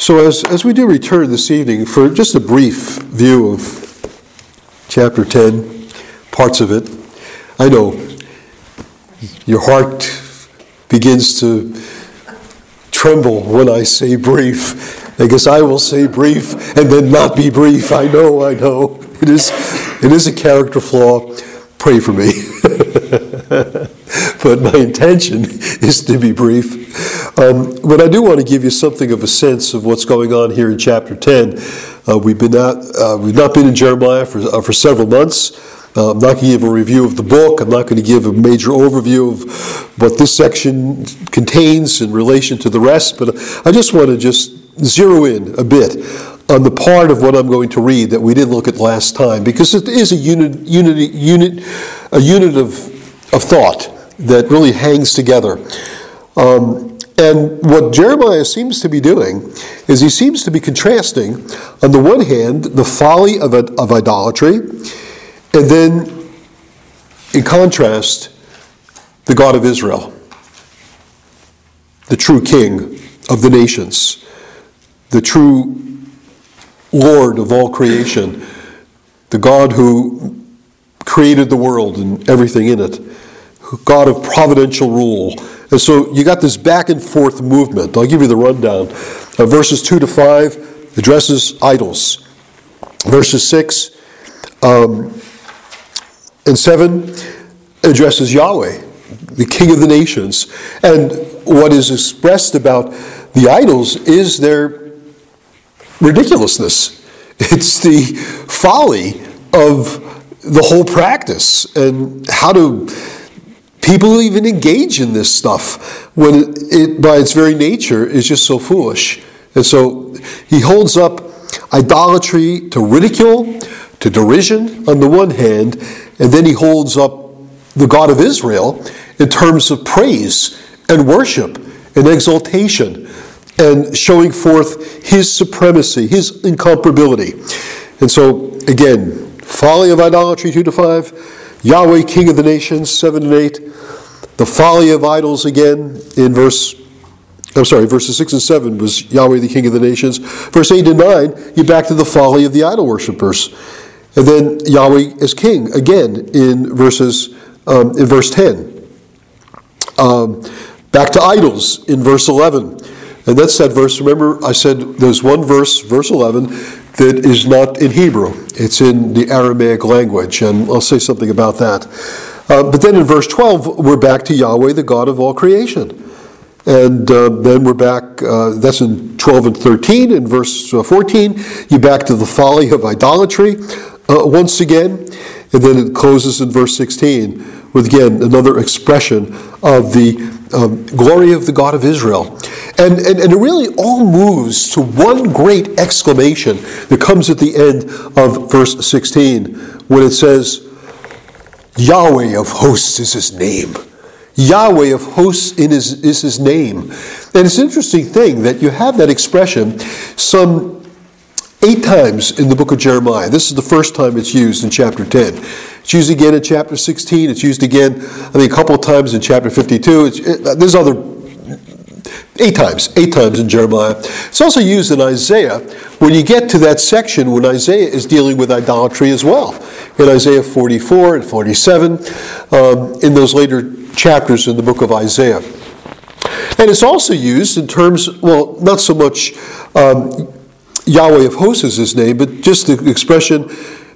So, as, as we do return this evening for just a brief view of chapter 10, parts of it, I know your heart begins to tremble when I say brief. I guess I will say brief and then not be brief. I know, I know. It is, it is a character flaw. Pray for me. but my intention is to be brief. Um, but I do want to give you something of a sense of what's going on here in chapter 10. Uh, we've, been not, uh, we've not been in Jeremiah for, uh, for several months. Uh, I'm not going to give a review of the book. I'm not going to give a major overview of what this section contains in relation to the rest, but I just want to just zero in a bit on the part of what I'm going to read that we didn't look at last time, because it is a unit, unit, unit, a unit of, of thought that really hangs together. Um, and what Jeremiah seems to be doing is he seems to be contrasting, on the one hand, the folly of, of idolatry, and then, in contrast, the God of Israel, the true king of the nations, the true Lord of all creation, the God who created the world and everything in it, God of providential rule and so you got this back and forth movement. I'll give you the rundown. Uh, verses 2 to 5 addresses idols. Verses 6 um, and 7 addresses Yahweh, the King of the nations. And what is expressed about the idols is their ridiculousness. It's the folly of the whole practice and how to People even engage in this stuff when it, by its very nature, is just so foolish. And so he holds up idolatry to ridicule, to derision on the one hand, and then he holds up the God of Israel in terms of praise and worship and exaltation and showing forth his supremacy, his incomparability. And so, again, folly of idolatry, 2 to 5 Yahweh, King of the nations, 7 and 8. The folly of idols again in verse, I'm sorry, verses 6 and 7 was Yahweh, the King of the nations. Verse 8 and 9, you back to the folly of the idol worshippers. And then Yahweh is king again in verses um, in verse 10. Um, back to idols in verse 11. And that's that verse. Remember, I said there's one verse, verse 11, that is not in Hebrew. It's in the Aramaic language, and I'll say something about that. Uh, but then in verse 12, we're back to Yahweh, the God of all creation. And uh, then we're back, uh, that's in 12 and 13. In verse uh, 14, you're back to the folly of idolatry uh, once again. And then it closes in verse 16 with, again, another expression of the um, glory of the God of Israel. And, and, and it really all moves to one great exclamation that comes at the end of verse 16 when it says, Yahweh of hosts is his name. Yahweh of hosts is, is his name. And it's an interesting thing that you have that expression some eight times in the book of Jeremiah. This is the first time it's used in chapter 10. It's used again in chapter 16. It's used again, I think, a couple times in chapter 52. It, there's other, eight times, eight times in Jeremiah. It's also used in Isaiah when you get to that section when Isaiah is dealing with idolatry as well. In Isaiah 44 and 47, um, in those later chapters in the book of Isaiah. And it's also used in terms, well, not so much um, Yahweh of hosts is his name, but just the expression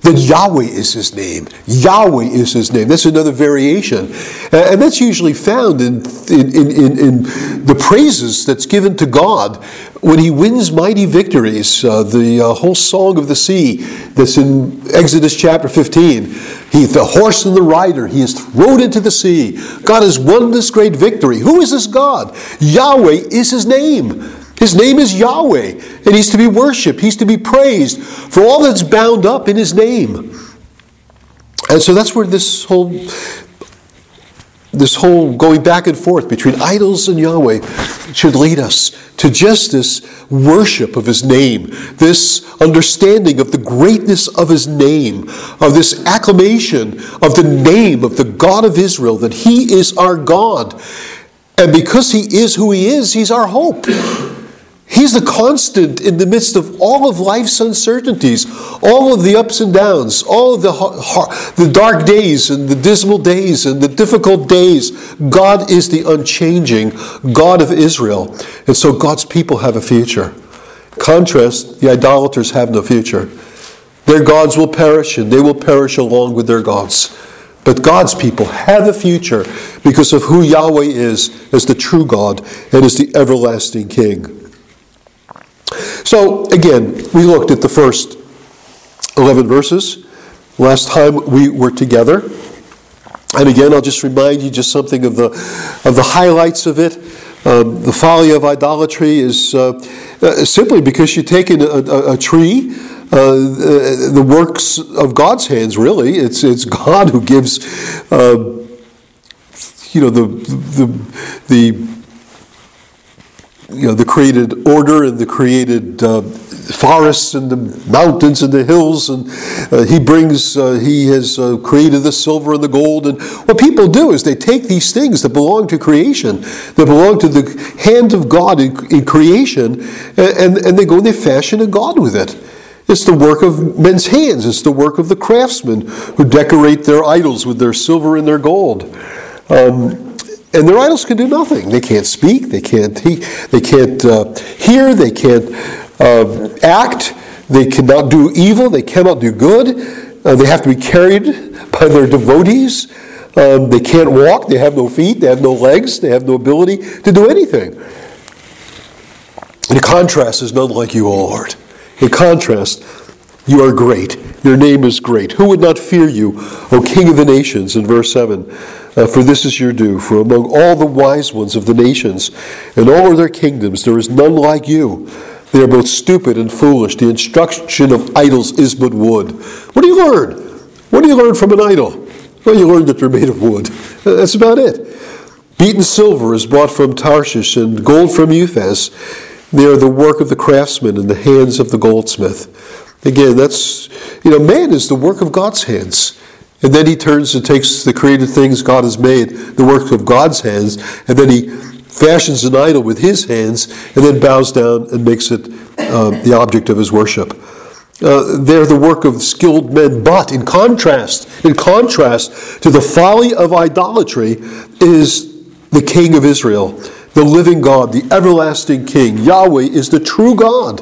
that Yahweh is his name. Yahweh is his name. That's another variation. And that's usually found in, in, in, in the praises that's given to God when he wins mighty victories. Uh, the uh, whole Song of the Sea that's in Exodus chapter 15. He, the horse and the rider, he is thrown into the sea. God has won this great victory. Who is this God? Yahweh is his name. His name is Yahweh, and he's to be worshiped, he's to be praised for all that's bound up in his name. And so that's where this whole this whole going back and forth between idols and Yahweh should lead us to just this worship of his name, this understanding of the greatness of his name, of this acclamation of the name of the God of Israel, that he is our God. And because he is who he is, he's our hope. He's the constant in the midst of all of life's uncertainties, all of the ups and downs, all of the, the dark days and the dismal days and the difficult days. God is the unchanging God of Israel. And so God's people have a future. Contrast, the idolaters have no future. Their gods will perish and they will perish along with their gods. But God's people have a future because of who Yahweh is as the true God and as the everlasting King. So, again, we looked at the first 11 verses last time we were together. And again, I'll just remind you just something of the, of the highlights of it. Um, the folly of idolatry is uh, uh, simply because you're taking a, a, a tree, uh, the works of God's hands, really. It's, it's God who gives, uh, you know, the, the, the you know, the created order and the created uh, forests and the mountains and the hills, and uh, he brings, uh, he has uh, created the silver and the gold. And what people do is they take these things that belong to creation, that belong to the hand of God in, in creation, and, and they go and they fashion a God with it. It's the work of men's hands. It's the work of the craftsmen who decorate their idols with their silver and their gold. Um, and their idols can do nothing. They can't speak. They can't. He, they can't uh, hear. They can't uh, act. They cannot do evil. They cannot do good. Uh, they have to be carried by their devotees. Um, they can't walk. They have no feet. They have no legs. They have no ability to do anything. In contrast, is none like you, O Lord. In contrast, you are great. Your name is great. Who would not fear you, O King of the nations? In verse 7. Uh, for this is your due. For among all the wise ones of the nations and all their kingdoms, there is none like you. They are both stupid and foolish. The instruction of idols is but wood. What do you learn? What do you learn from an idol? Well, you learn that they're made of wood. That's about it. Beaten silver is brought from Tarshish, and gold from Uphaz. They are the work of the craftsman in the hands of the goldsmith. Again, that's, you know, man is the work of God's hands. And then he turns and takes the created things God has made, the work of God's hands, and then he fashions an idol with his hands, and then bows down and makes it uh, the object of his worship. Uh, they're the work of skilled men, but in contrast, in contrast to the folly of idolatry, is the King of Israel, the living God, the everlasting King. Yahweh is the true God.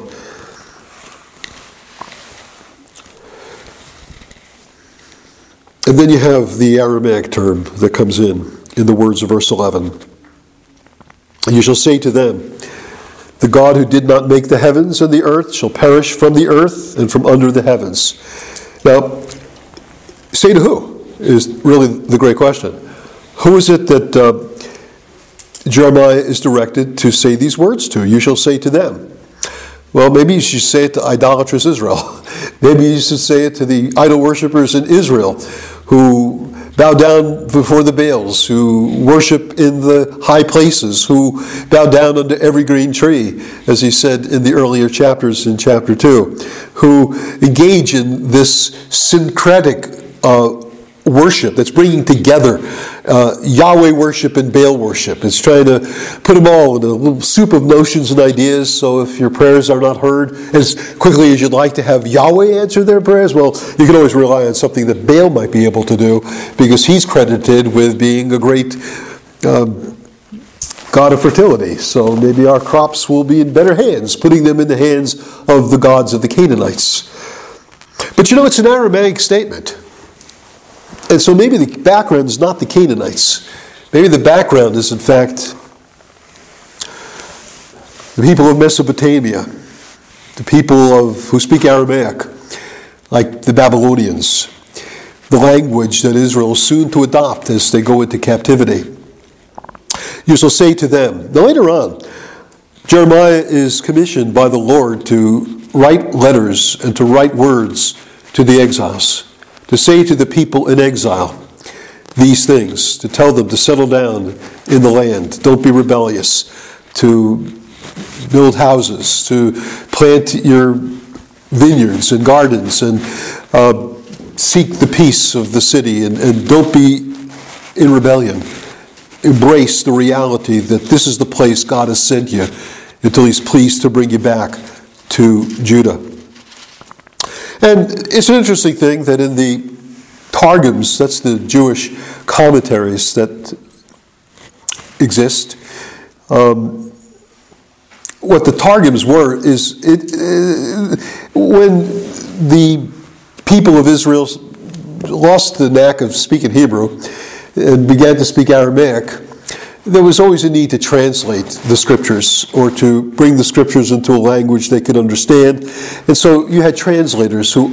And then you have the Aramaic term that comes in, in the words of verse 11. And you shall say to them, The God who did not make the heavens and the earth shall perish from the earth and from under the heavens. Now, say to who is really the great question. Who is it that uh, Jeremiah is directed to say these words to? You shall say to them. Well, maybe you should say it to idolatrous Israel. maybe you should say it to the idol worshippers in Israel who bow down before the Baals, who worship in the high places, who bow down under every green tree, as he said in the earlier chapters in chapter 2, who engage in this syncretic uh, worship that's bringing together uh, Yahweh worship and Baal worship. It's trying to put them all in a little soup of notions and ideas. So if your prayers are not heard as quickly as you'd like to have Yahweh answer their prayers, well, you can always rely on something that Baal might be able to do because he's credited with being a great. Um, God of fertility. So maybe our crops will be in better hands, putting them in the hands of the gods of the Canaanites. But you know, it's an Aramaic statement. And so maybe the background is not the Canaanites. Maybe the background is, in fact, the people of Mesopotamia, the people of, who speak Aramaic, like the Babylonians, the language that Israel is soon to adopt as they go into captivity. You shall say to them, now later on, Jeremiah is commissioned by the Lord to write letters and to write words to the exiles to say to the people in exile these things, to tell them to settle down in the land, don't be rebellious, to build houses, to plant your vineyards and gardens, and uh, seek the peace of the city, and, and don't be in rebellion. Embrace the reality that this is the place God has sent you, until he's pleased to bring you back to Judah. And it's an interesting thing that in the Targums, that's the Jewish commentaries that exist, um, what the Targums were is it, uh, when the people of Israel lost the knack of speaking Hebrew and began to speak Aramaic, there was always a need to translate the scriptures or to bring the scriptures into a language they could understand. And so you had translators who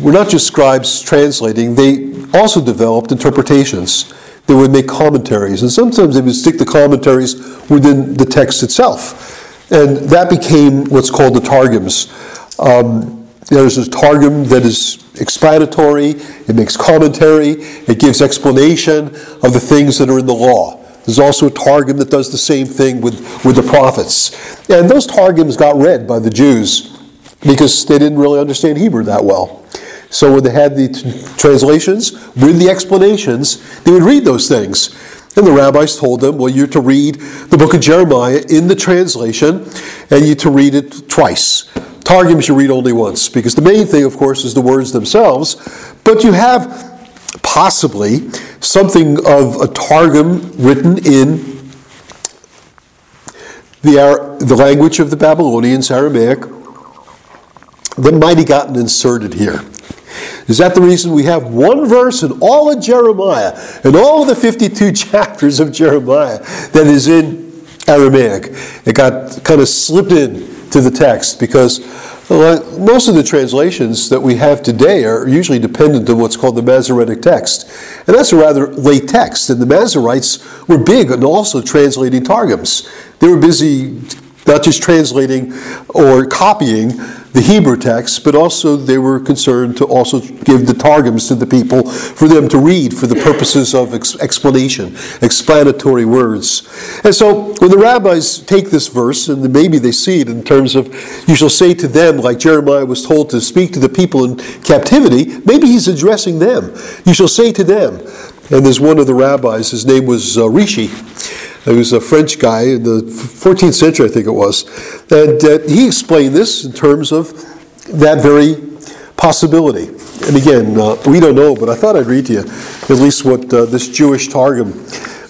were not just scribes translating, they also developed interpretations. They would make commentaries, and sometimes they would stick the commentaries within the text itself. And that became what's called the Targums. Um, there's a Targum that is explanatory, it makes commentary, it gives explanation of the things that are in the law. There's also a Targum that does the same thing with, with the prophets. And those Targums got read by the Jews because they didn't really understand Hebrew that well. So when they had the t- translations with the explanations, they would read those things. And the rabbis told them, well, you're to read the book of Jeremiah in the translation, and you're to read it twice. Targums you read only once, because the main thing, of course, is the words themselves. But you have possibly something of a Targum written in the, the language of the Babylonians, Aramaic, that might have gotten inserted here. Is that the reason we have one verse in all of Jeremiah, in all of the 52 chapters of Jeremiah, that is in Aramaic? It got kind of slipped in to the text because most of the translations that we have today are usually dependent on what's called the Masoretic text. And that's a rather late text. And the Masoretes were big on also translating Targums. They were busy not just translating or copying the Hebrew text, but also they were concerned to also give the Targums to the people for them to read for the purposes of ex- explanation, explanatory words. And so when the rabbis take this verse, and maybe they see it in terms of, you shall say to them, like Jeremiah was told to speak to the people in captivity, maybe he's addressing them. You shall say to them, and there's one of the rabbis, his name was uh, Rashi. He was a French guy in the 14th century, I think it was. And uh, he explained this in terms of that very possibility. And again, uh, we don't know, but I thought I'd read to you at least what uh, this Jewish Targum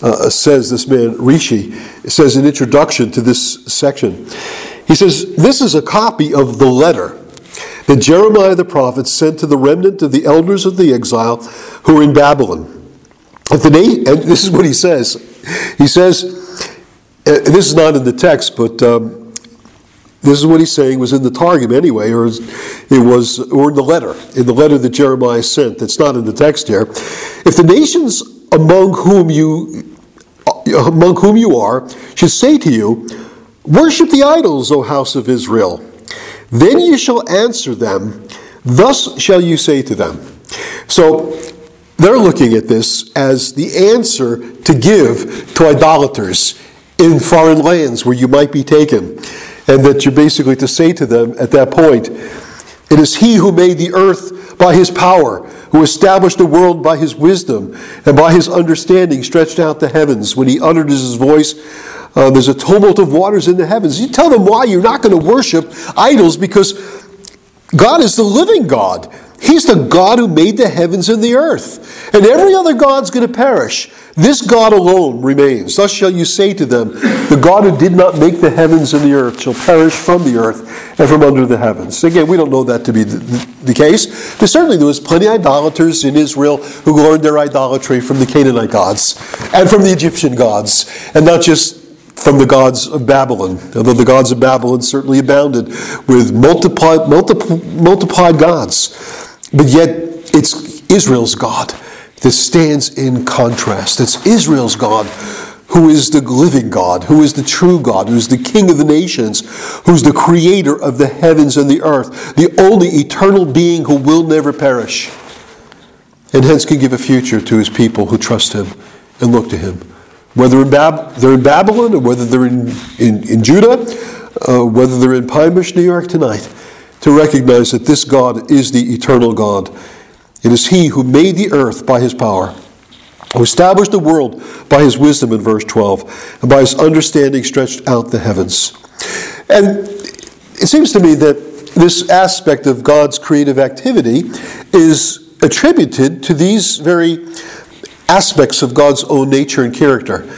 uh, says, this man Rashi, says in introduction to this section. He says, This is a copy of the letter that Jeremiah the prophet sent to the remnant of the elders of the exile who are in Babylon. If the na- and this is what he says he says, uh, this is not in the text, but um, this is what he's saying was in the Targum anyway, or it was, or in the letter, in the letter that Jeremiah sent. That's not in the text here. If the nations among whom you uh, among whom you are should say to you, Worship the idols, O house of Israel, then you shall answer them. Thus shall you say to them. So they're looking at this as the answer to give to idolaters in foreign lands where you might be taken. And that you're basically to say to them at that point, It is He who made the earth by His power, who established the world by His wisdom, and by His understanding stretched out the heavens. When He uttered His voice, uh, there's a tumult of waters in the heavens. You tell them why you're not going to worship idols because God is the living God. He's the God who made the heavens and the earth. And every other God's going to perish. This God alone remains. Thus shall you say to them, The God who did not make the heavens and the earth shall perish from the earth and from under the heavens. Again, we don't know that to be the, the, case. But certainly there was plenty of idolaters in Israel who learned their idolatry from the Canaanite gods and from the Egyptian gods, and not just from the gods of Babylon, although the gods of Babylon certainly abounded with multiplied, multiplied, multiplied gods. But yet, it's Israel's God that stands in contrast. It's Israel's God who is the living God, who is the true God, who is the King of the nations, who's the creator of the heavens and the earth, the only eternal being who will never perish, and hence can give a future to his people who trust him and look to him. Whether in Bab- they're in Babylon or whether they're in, in, in Judah, uh, whether they're in Pine Bush, New York tonight, to recognize that this God is the eternal God. It is He who made the earth by His power, who established the world by his wisdom in verse 12, and by his understanding stretched out the heavens. And it seems to me that this aspect of God's creative activity is attributed to these very aspects of God's own nature and character.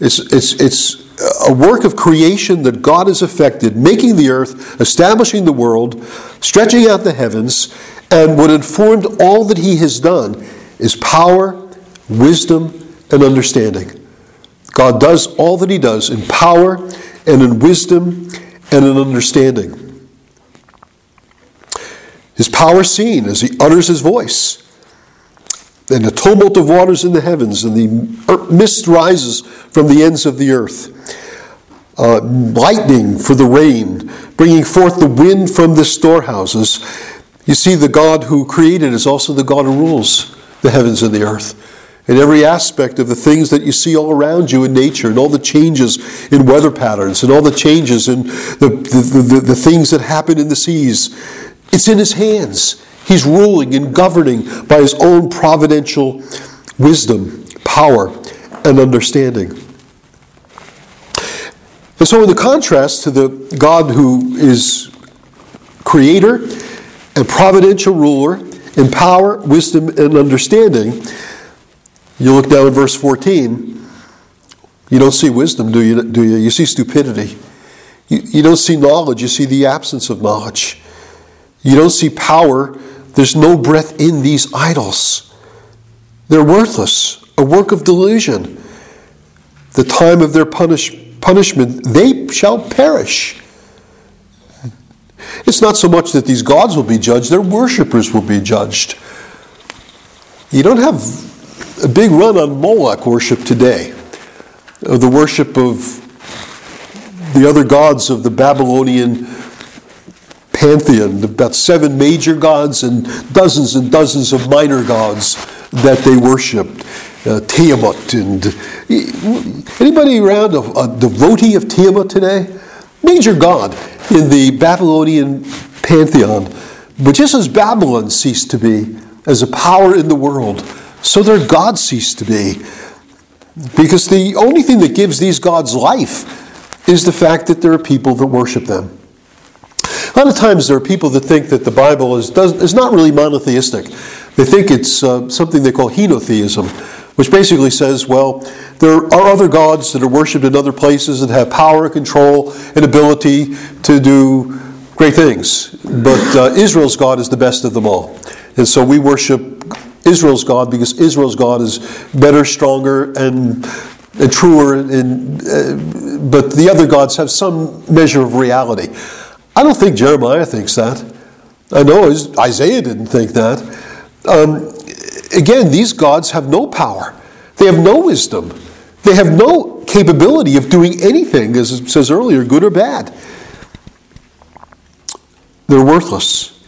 It's, it's, it's a work of creation that God has effected, making the earth, establishing the world, stretching out the heavens, and what informed all that He has done is power, wisdom, and understanding. God does all that He does in power and in wisdom and in understanding. His power seen as He utters His voice and the tumult of waters in the heavens, and the mist rises from the ends of the earth. Uh, lightning for the rain, bringing forth the wind from the storehouses. You see, the God who created is also the God who rules the heavens and the earth. In every aspect of the things that you see all around you in nature, and all the changes in weather patterns, and all the changes in the, the, the, the things that happen in the seas, it's in His hands. He's ruling and governing by his own providential wisdom, power, and understanding. And so, in the contrast to the God who is creator and providential ruler in power, wisdom, and understanding, you look down at verse 14. You don't see wisdom, do you? Do you? You see stupidity. You, you don't see knowledge, you see the absence of knowledge. You don't see power, there's no breath in these idols. They're worthless, a work of delusion. The time of their punish, punishment, they shall perish. It's not so much that these gods will be judged, their worshippers will be judged. You don't have a big run on Moloch worship today, uh, the worship of the other gods of the Babylonian pantheon, about seven major gods and dozens and dozens of minor gods that they worshipped. Uh, Tiamat and anybody around a, a devotee of Tiamat today? Major god in the Babylonian pantheon. But just as Babylon ceased to be as a power in the world, so their god ceased to be. Because the only thing that gives these gods life is the fact that there are people that worship them. A lot of times there are people that think that the Bible is, does, is not really monotheistic. They think it's uh, something they call henotheism, which basically says, well, there are other gods that are worshipped in other places that have power, control, and ability to do great things. But uh, Israel's God is the best of them all. And so we worship Israel's God because Israel's God is better, stronger, and, and truer. And, uh, but the other gods have some measure of reality. I don't think Jeremiah thinks that. I know Isaiah didn't think that. Um, again, these gods have no power, they have no wisdom, they have no capability of doing anything, as it says earlier, good or bad. They're worthless,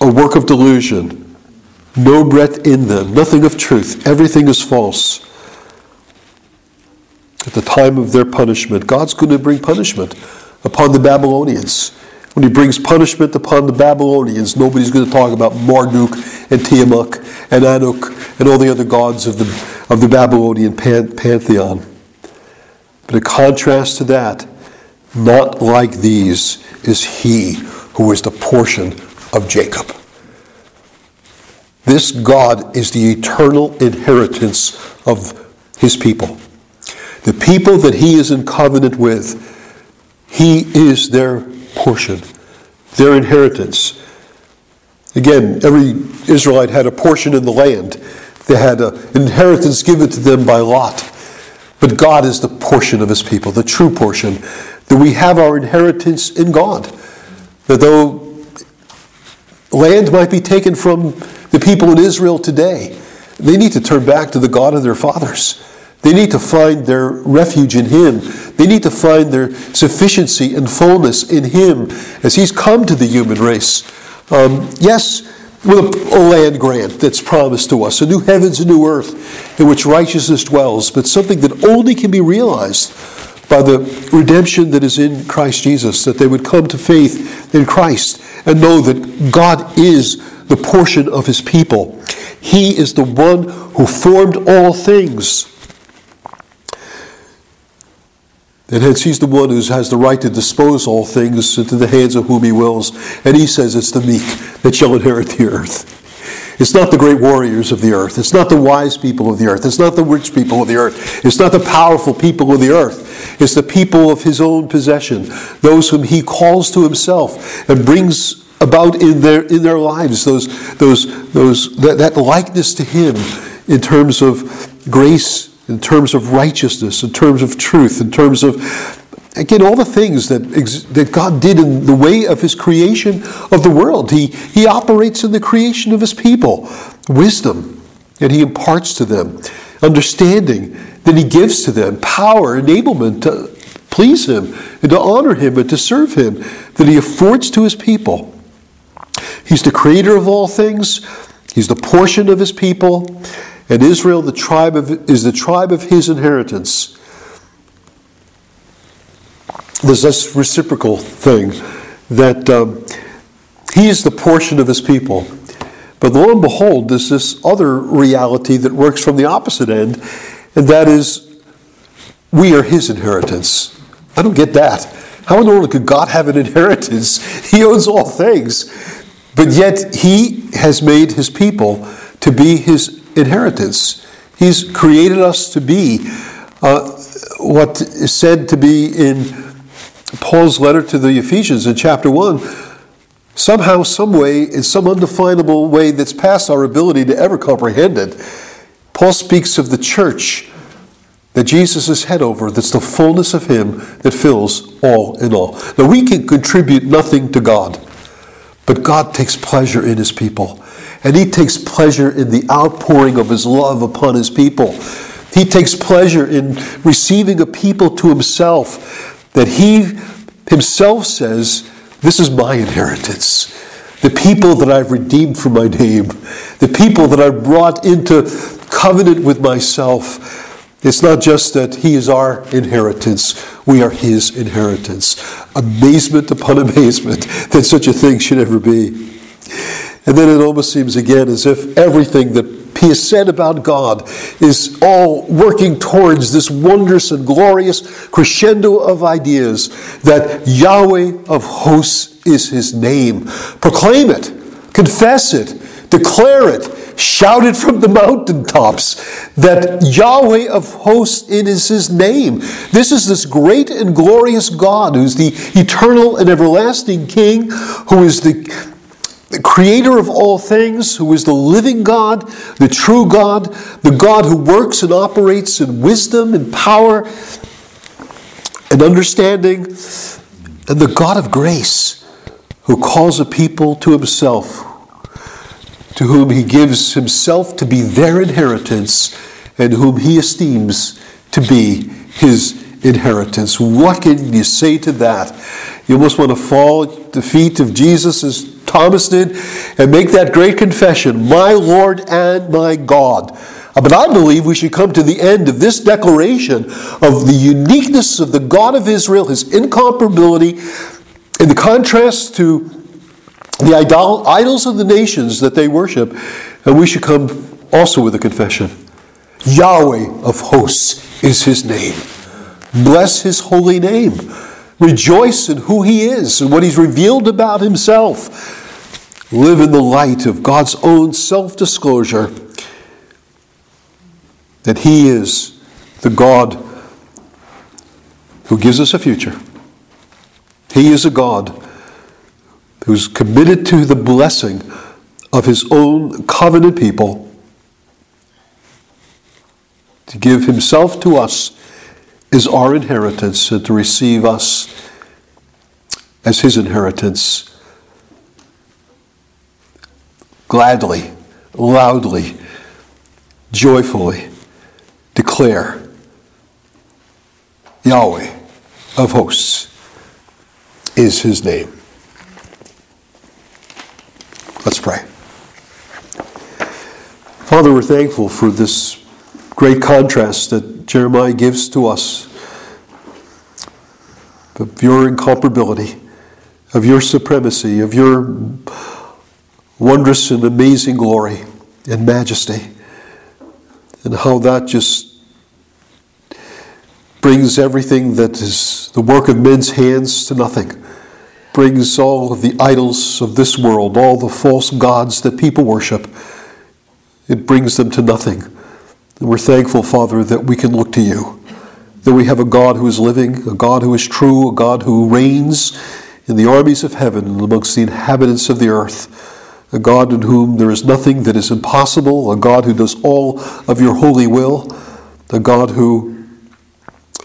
a work of delusion, no breath in them, nothing of truth, everything is false. At the time of their punishment, God's going to bring punishment upon the Babylonians. When he brings punishment upon the Babylonians, nobody's going to talk about Marduk and Tiamat and Anuk and all the other gods of the, of the Babylonian pan- pantheon. But in contrast to that, not like these is he who is the portion of Jacob. This God is the eternal inheritance of his people. The people that he is in covenant with he is their portion, their inheritance. Again, every Israelite had a portion in the land. They had an inheritance given to them by lot. But God is the portion of his people, the true portion. That we have our inheritance in God. That though land might be taken from the people in Israel today, they need to turn back to the God of their fathers. They need to find their refuge in Him. They need to find their sufficiency and fullness in Him as He's come to the human race. Um, yes, with a, a land grant that's promised to us, a new heavens and new earth in which righteousness dwells, but something that only can be realized by the redemption that is in Christ Jesus, that they would come to faith in Christ and know that God is the portion of his people. He is the one who formed all things. And hence, he's the one who has the right to dispose all things into the hands of whom he wills. And he says it's the meek that shall inherit the earth. It's not the great warriors of the earth. It's not the wise people of the earth. It's not the rich people of the earth. It's not the powerful people of the earth. It's the people of his own possession, those whom he calls to himself and brings about in their in their lives those those those that, that likeness to him in terms of grace in terms of righteousness, in terms of truth, in terms of, again, all the things that, that God did in the way of His creation of the world. He, he operates in the creation of His people, wisdom, and He imparts to them, understanding that He gives to them, power, enablement to please Him, and to honor Him, and to serve Him, that He affords to His people. He's the creator of all things, He's the portion of His people. And Israel, the tribe of, is the tribe of his inheritance. There's this reciprocal thing that um, he is the portion of his people. But lo and behold, there's this other reality that works from the opposite end, and that is we are his inheritance. I don't get that. How in the world could God have an inheritance? He owns all things. But yet he has made his people to be his inheritance. He's created us to be uh, what is said to be in Paul's letter to the Ephesians in chapter 1. Somehow, some way, in some undefinable way that's past our ability to ever comprehend it, Paul speaks of the church that Jesus is head over, that's the fullness of Him that fills all in all. Now, we can contribute nothing to God, but God takes pleasure in His people. And he takes pleasure in the outpouring of his love upon his people. He takes pleasure in receiving a people to himself that he himself says, This is my inheritance. The people that I've redeemed for my name, the people that I've brought into covenant with myself. It's not just that He is our inheritance, we are His inheritance. Amazement upon amazement that such a thing should ever be. And then it almost seems again as if everything that he has said about God is all working towards this wondrous and glorious crescendo of ideas that Yahweh of hosts is his name. Proclaim it, confess it, declare it, shout it from the mountaintops that Yahweh of hosts it is his name. This is this great and glorious God who's the eternal and everlasting King, who is the the creator of all things, who is the living God, the true God, the God who works and operates in wisdom and power and understanding, and the God of grace, who calls a people to himself, to whom he gives himself to be their inheritance, and whom he esteems to be his inheritance. What can you say to that? You almost want to fall at the feet of Jesus as Thomas did and make that great confession, my Lord and my God. Uh, but I believe we should come to the end of this declaration of the uniqueness of the God of Israel, his incomparability, in the contrast to the idol, idols of the nations that they worship. And we should come also with a confession Yahweh of hosts is his name. Bless his holy name. Rejoice in who he is and what he's revealed about himself. Live in the light of God's own self disclosure that he is the God who gives us a future. He is a God who's committed to the blessing of his own covenant people to give himself to us is our inheritance and to receive us as his inheritance gladly, loudly, joyfully declare Yahweh of hosts is his name. Let's pray. Father, we're thankful for this great contrast that Jeremiah gives to us of your incomparability, of your supremacy, of your wondrous and amazing glory. and majesty, and how that just brings everything that is the work of men's hands to nothing, brings all of the idols of this world, all the false gods that people worship, it brings them to nothing. We're thankful, Father, that we can look to you, that we have a God who is living, a God who is true, a God who reigns in the armies of heaven and amongst the inhabitants of the earth a God in whom there is nothing that is impossible, a God who does all of your holy will, a God who,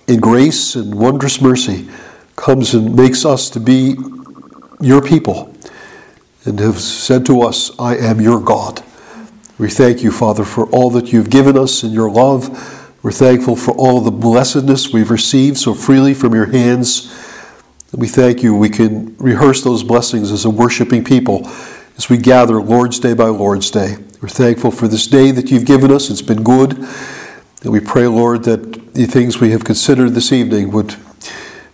in grace and wondrous mercy, comes and makes us to be your people and have said to us, I am your God. We thank you, Father, for all that you've given us in your love. We're thankful for all the blessedness we've received so freely from your hands. We thank you we can rehearse those blessings as a worshiping people as we gather Lord's Day by Lord's Day. We're thankful for this day that you've given us. It's been good. And we pray, Lord, that the things we have considered this evening would,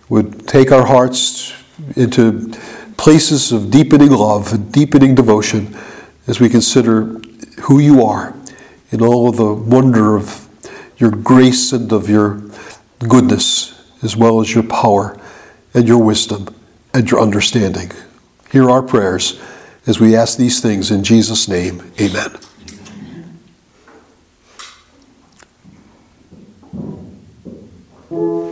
would take our hearts into places of deepening love and deepening devotion as we consider who you are in all the wonder of your grace and of your goodness, as well as your power and your wisdom and your understanding. Hear our prayers as we ask these things in Jesus' name. Amen. Amen.